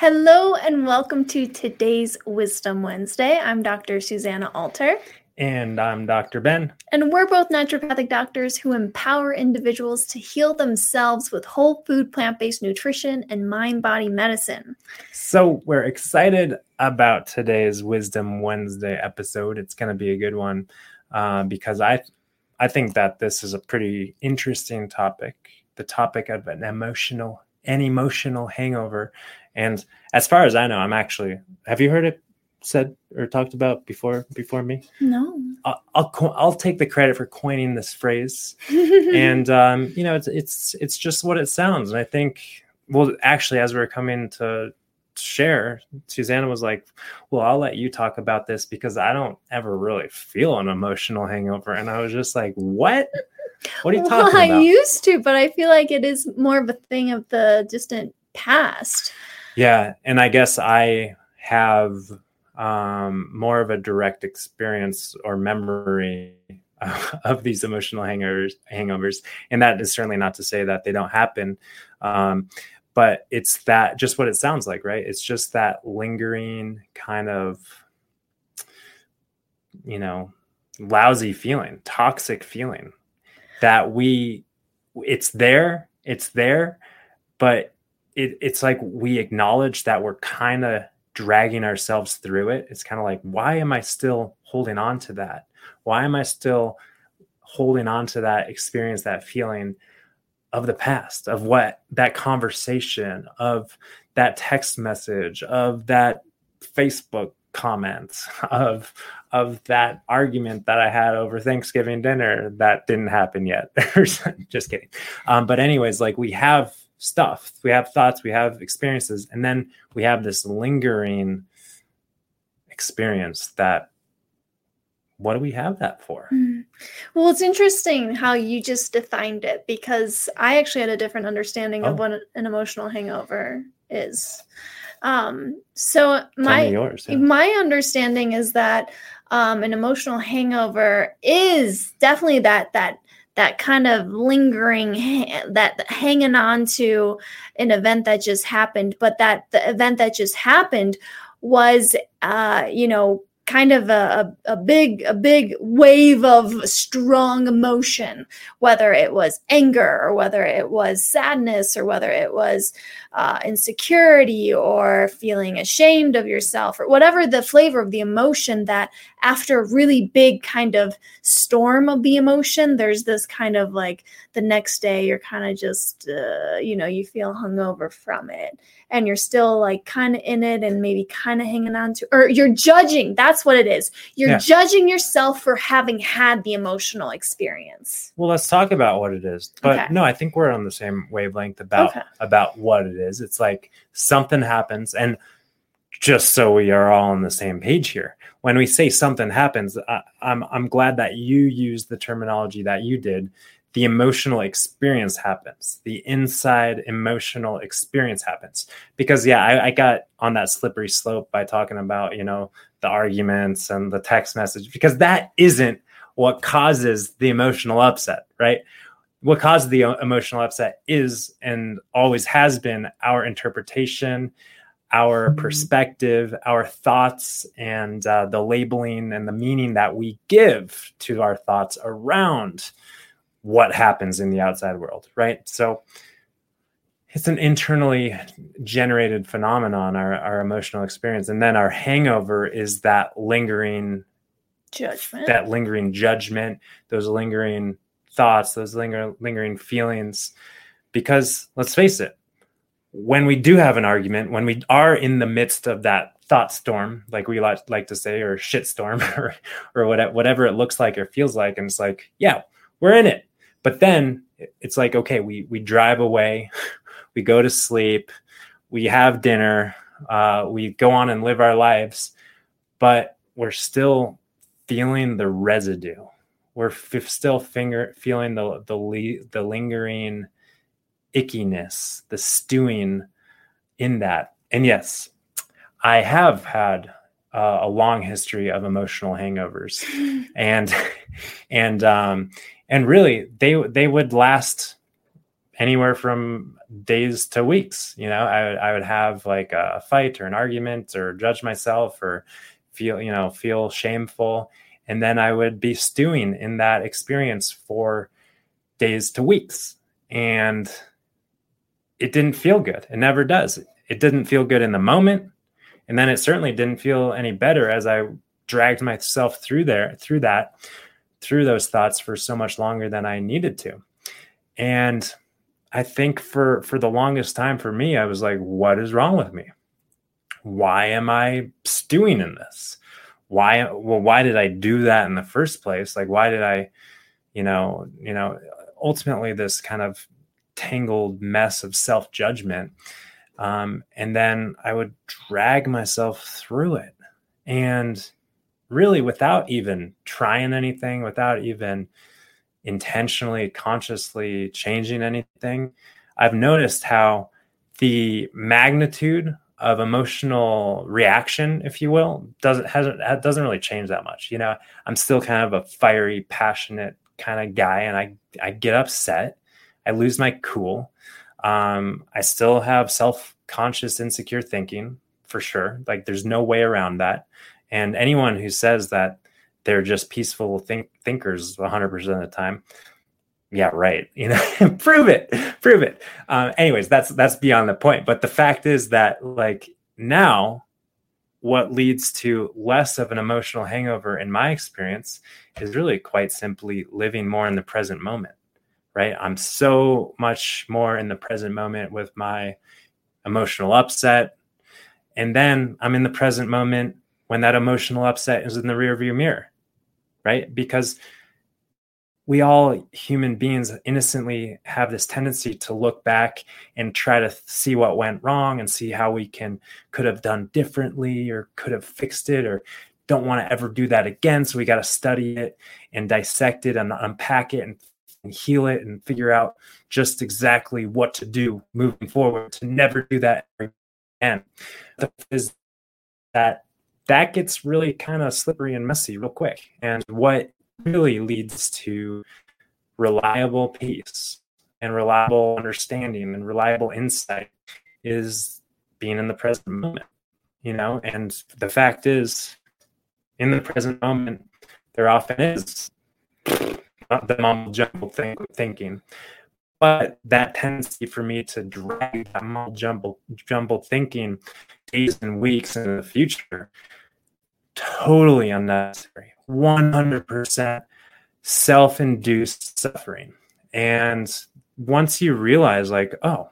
Hello and welcome to today's Wisdom Wednesday. I'm Dr. Susanna Alter. And I'm Dr. Ben. And we're both naturopathic doctors who empower individuals to heal themselves with whole food, plant based nutrition, and mind body medicine. So, we're excited about today's Wisdom Wednesday episode. It's going to be a good one uh, because I, I think that this is a pretty interesting topic the topic of an emotional an emotional hangover and as far as I know, I'm actually. Have you heard it said or talked about before before me? No. I'll I'll, I'll take the credit for coining this phrase, and um, you know, it's it's it's just what it sounds. And I think, well, actually, as we are coming to share, Susanna was like, "Well, I'll let you talk about this because I don't ever really feel an emotional hangover." And I was just like, "What?" What are you talking well, about? I used to, but I feel like it is more of a thing of the distant past. Yeah, and I guess I have um, more of a direct experience or memory of these emotional hangovers, hangovers, and that is certainly not to say that they don't happen. Um, but it's that just what it sounds like, right? It's just that lingering kind of, you know, lousy feeling, toxic feeling that we, it's there, it's there, but it, it's like we acknowledge that we're kind of dragging ourselves through it. It's kind of like, why am I still holding on to that? Why am I still holding on to that experience, that feeling of the past, of what that conversation, of that text message, of that Facebook comments, of of that argument that I had over Thanksgiving dinner that didn't happen yet. Just kidding. Um, but anyways, like we have stuff. We have thoughts, we have experiences, and then we have this lingering experience that what do we have that for? Mm. Well, it's interesting how you just defined it because I actually had a different understanding oh. of what an emotional hangover is. Um, so my yours, yeah. my understanding is that um, an emotional hangover is definitely that that that kind of lingering that hanging on to an event that just happened but that the event that just happened was uh you know kind of a, a, a, big a big wave of strong emotion whether it was anger or whether it was sadness or whether it was uh, insecurity or feeling ashamed of yourself or whatever the flavor of the emotion that after a really big kind of storm of the emotion there's this kind of like the next day you're kind of just uh, you know you feel hungover from it and you're still like kind of in it and maybe kind of hanging on to or you're judging that's what it is you're yeah. judging yourself for having had the emotional experience well let's talk about what it is but okay. no i think we're on the same wavelength about okay. about what it is it's like something happens and just so we are all on the same page here when we say something happens I, I'm, I'm glad that you used the terminology that you did the emotional experience happens. The inside emotional experience happens. Because yeah I, I, got on that slippery slope by talking about you know the arguments and the text message because that isn't what causes the emotional upset right? What causes the emotional upset is and always has been our interpretation our mm-hmm. perspective our thoughts and uh, the labeling and the meaning that we give to our thoughts around what happens in the outside world right? So it's an internally generated phenomenon our, our emotional experience. And then our hangover is that lingering judgment. that lingering judgment those lingering thoughts those linger, lingering feelings. Because let's face it when we do have an argument when we are in the midst of that thought storm like we like, like to say or shit storm or, or whatever, whatever it looks like or feels like and it's like yeah we're in it but then it's like okay we we drive away we go to sleep, we have dinner, uh, we go on and live our lives, but we're still feeling the residue. We're f- still finger feeling the the the lingering ickiness, the stewing in that. And yes, I have had uh, a long history of emotional hangovers, and and um, and really they they would last anywhere from days to weeks. You know, I, would I would have like a fight or an argument or judge myself or feel, you know, feel shameful. And then I would be stewing in that experience for days to weeks. And it didn't feel good. It never does. It didn't feel good in the moment. And then it certainly didn't feel any better as I dragged myself through there, through that, through those thoughts for so much longer than I needed to. And I think for for the longest time for me, I was like, what is wrong with me? Why am I stewing in this? Why well, why did I do that in the first place? Like why did I, you know, you know, ultimately this kind of tangled mess of self-judgment. Um, and then I would drag myself through it. And really without even trying anything, without even intentionally, consciously changing anything, I've noticed how the magnitude of emotional reaction, if you will, doesn't hasn't doesn't really change that much. You know, I'm still kind of a fiery, passionate kind of guy, and I I get upset, I lose my cool. Um, I still have self conscious, insecure thinking for sure. Like there's no way around that. And anyone who says that they're just peaceful think- thinkers 100% of the time yeah right. You know prove it prove it. Uh, anyways that's that's beyond the point. But the fact is that like now what leads to less of an emotional hangover in my experience is really quite simply living more in the present moment right? I'm so much more in the present moment with my emotional upset. And then i'm in the present moment when that emotional upset is in the rearview mirror right? Because we all human beings innocently have this tendency to look back and try to see what went wrong and see how we can could have done differently or could have fixed it or don't want to ever do that again so we got to study it and dissect it and unpack it and, and heal it and figure out just exactly what to do moving forward to never do that again the is that that gets really kind of slippery and messy real quick. And what really leads to reliable peace and reliable understanding and reliable insight is being in the present moment, you know? And the fact is, in the present moment, there often is not the mumble jumble think, thinking. But that tendency for me to drag that mumble jumble jumble thinking days and weeks in the future totally unnecessary. 100% self-induced suffering. And once you realize like oh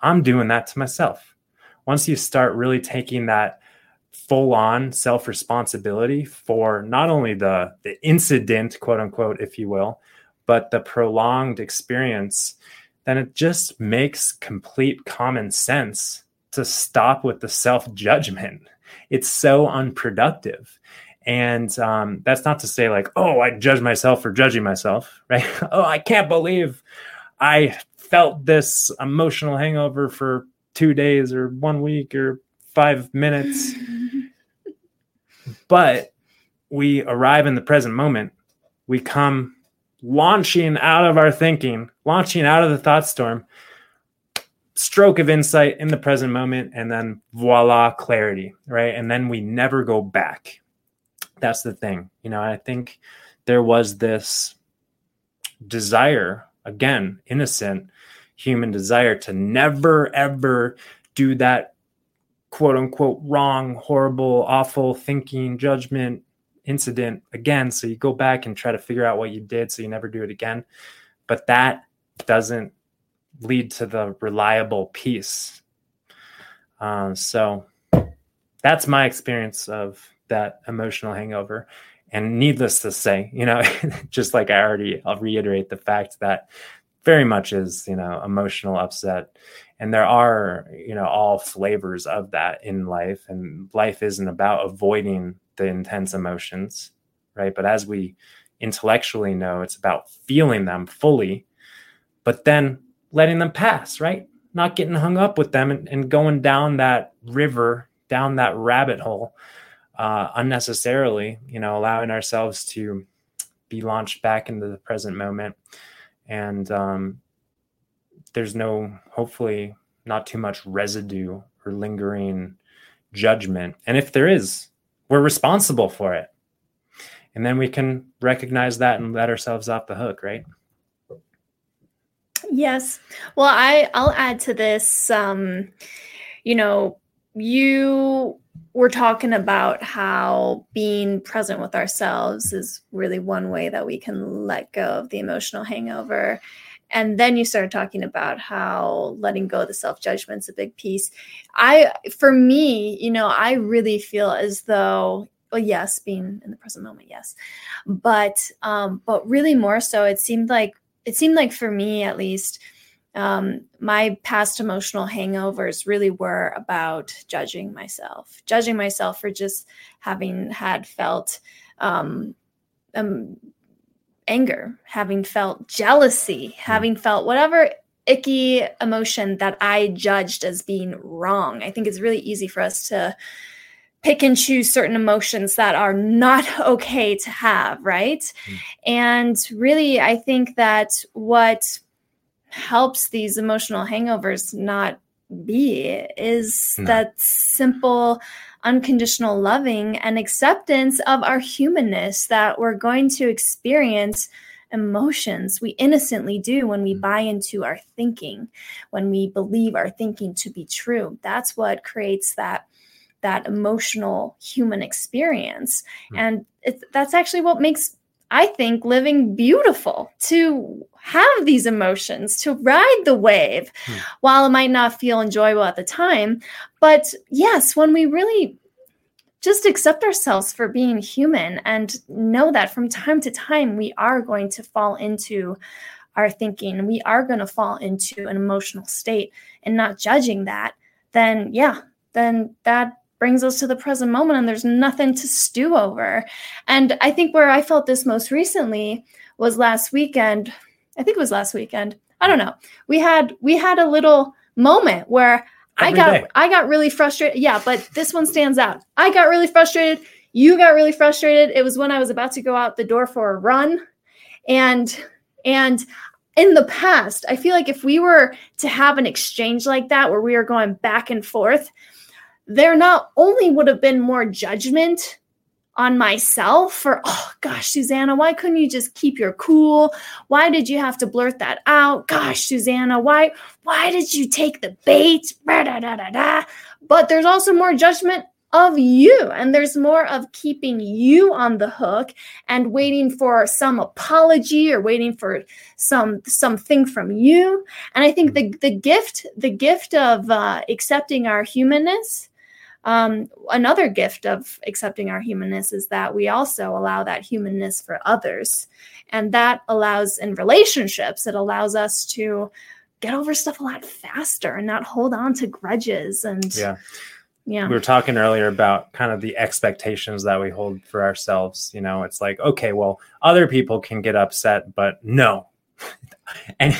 i'm doing that to myself. Once you start really taking that full on self responsibility for not only the the incident quote unquote if you will but the prolonged experience then it just makes complete common sense to stop with the self judgment it's so unproductive. And um, that's not to say like, oh, I judge myself for judging myself, right? oh, I can't believe I felt this emotional hangover for two days or one week or five minutes. but we arrive in the present moment. We come launching out of our thinking, launching out of the thought storm, stroke of insight in the present moment, and then voila, clarity, right? And then we never go back. That's the thing. You know, I think there was this desire, again, innocent human desire to never, ever do that quote unquote wrong, horrible, awful thinking, judgment, incident again. So you go back and try to figure out what you did so you never do it again. But that doesn't lead to the reliable peace. Um, so that's my experience of that emotional hangover. And needless to say, you know, just like I already, I'll reiterate the fact that very much is, you know, emotional upset. And there are, you know, all flavors of that in life. And life isn't about avoiding the intense emotions, right? But as we intellectually know, it's about feeling them fully, but then letting them pass, right? Not getting hung up with them and, and going down that river, down that rabbit hole uh, unnecessarily, you know, allowing ourselves to be launched back into the present moment. And um, there's no, hopefully, not too much residue or lingering judgment. And if there is, we're responsible for it. And then we can recognize that and let ourselves off the hook, right? Yes. Well, I I'll add to this um you know, you were talking about how being present with ourselves is really one way that we can let go of the emotional hangover. And then you started talking about how letting go of the self judgment's a big piece. I, for me, you know, I really feel as though, well, yes, being in the present moment, yes, but, um, but really more so, it seemed like, it seemed like for me at least, um, my past emotional hangovers really were about judging myself, judging myself for just having had felt um, um, anger, having felt jealousy, hmm. having felt whatever icky emotion that I judged as being wrong. I think it's really easy for us to pick and choose certain emotions that are not okay to have, right? Mm. And really, I think that what helps these emotional hangovers not be is no. that simple unconditional loving and acceptance of our humanness that we're going to experience emotions we innocently do when we mm. buy into our thinking when we believe our thinking to be true that's what creates that that emotional human experience mm. and that's actually what makes I think, living beautiful to have these emotions, to ride the wave, hmm. while it might not feel enjoyable at the time. But yes, when we really just accept ourselves for being human and know that from time to time we are going to fall into our thinking, we are going to fall into an emotional state and not judging that, then yeah, then that brings us to the present moment and there's nothing to stew over. And I think where I felt this most recently was last weekend. I think it was last weekend. I don't know. We had we had a little moment where Every I got day. I got really frustrated. Yeah, but this one stands out. I got really frustrated. You got really frustrated. It was when I was about to go out the door for a run. And and in the past, I feel like if we were to have an exchange like that where we are going back and forth, there not only would have been more judgment on myself for, oh gosh, Susanna, why couldn't you just keep your cool? Why did you have to blurt that out? Gosh, Susanna, why why did you take the bait? But there's also more judgment of you and there's more of keeping you on the hook and waiting for some apology or waiting for some something from you and i think the the gift the gift of uh, accepting our humanness um, another gift of accepting our humanness is that we also allow that humanness for others. And that allows in relationships, it allows us to get over stuff a lot faster and not hold on to grudges. And yeah. Yeah. We were talking earlier about kind of the expectations that we hold for ourselves. You know, it's like, okay, well, other people can get upset, but no. and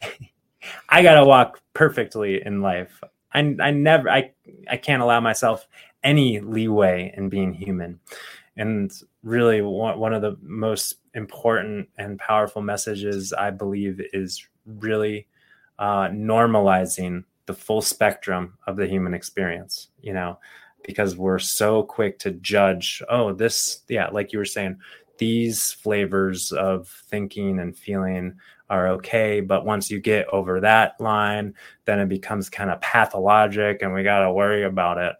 I got to walk perfectly in life. I, I never I I can't allow myself any leeway in being human. And really one, of the most important and powerful messages, I believe, is really uh, normalizing the full spectrum of the human experience, you know, because we're so quick to judge, oh, this, yeah, like you were saying, these flavors of thinking and feeling are okay. But once you get over that line, then it becomes kind of pathologic and we got to worry about it.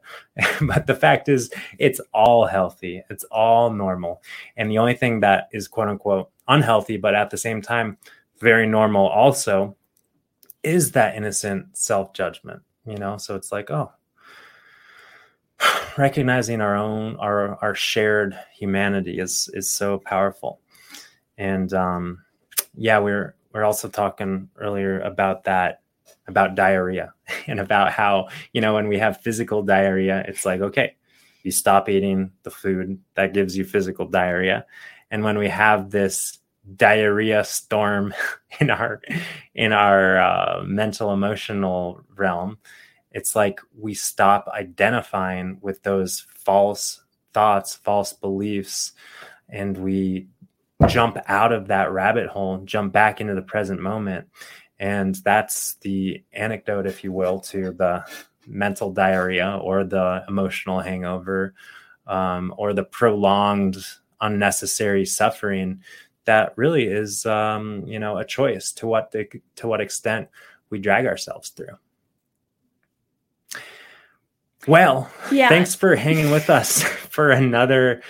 but the fact is, it's all healthy, it's all normal. And the only thing that is quote unquote unhealthy, but at the same time, very normal also is that innocent self judgment, you know? So it's like, oh, recognizing our own our our shared humanity is is so powerful and um yeah we're we're also talking earlier about that about diarrhea and about how you know when we have physical diarrhea it's like okay you stop eating the food that gives you physical diarrhea. And when we have this diarrhea storm in our in our uh, mental emotional realm it's like we stop identifying with those false thoughts, false beliefs, and we jump out of that rabbit hole, jump back into the present moment. And that's the anecdote, if you will, to the mental diarrhea or the emotional hangover um, or the prolonged unnecessary suffering that really is um, you know a choice to what the, to what extent we drag ourselves through well, yeah. thanks for hanging with us for another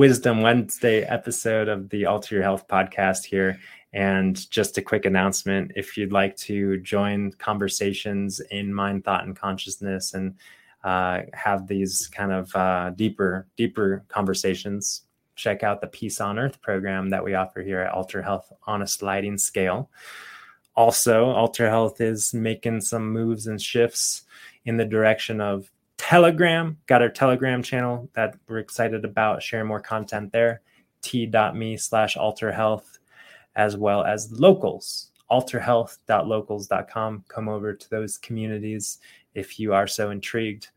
Wisdom Wednesday episode of the Alter Your Health podcast here. And just a quick announcement if you'd like to join conversations in mind, thought, and consciousness and uh, have these kind of uh, deeper, deeper conversations, check out the Peace on Earth program that we offer here at Alter Health on a sliding scale. Also, Alter Health is making some moves and shifts in the direction of Telegram, got our Telegram channel that we're excited about sharing more content there. T.me slash alter health, as well as locals, alterhealth.locals.com. Come over to those communities if you are so intrigued.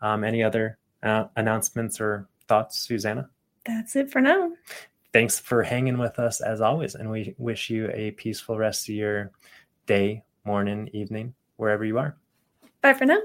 Um, any other uh, announcements or thoughts, Susanna? That's it for now. Thanks for hanging with us as always. And we wish you a peaceful rest of your day, morning, evening, wherever you are. Bye for now.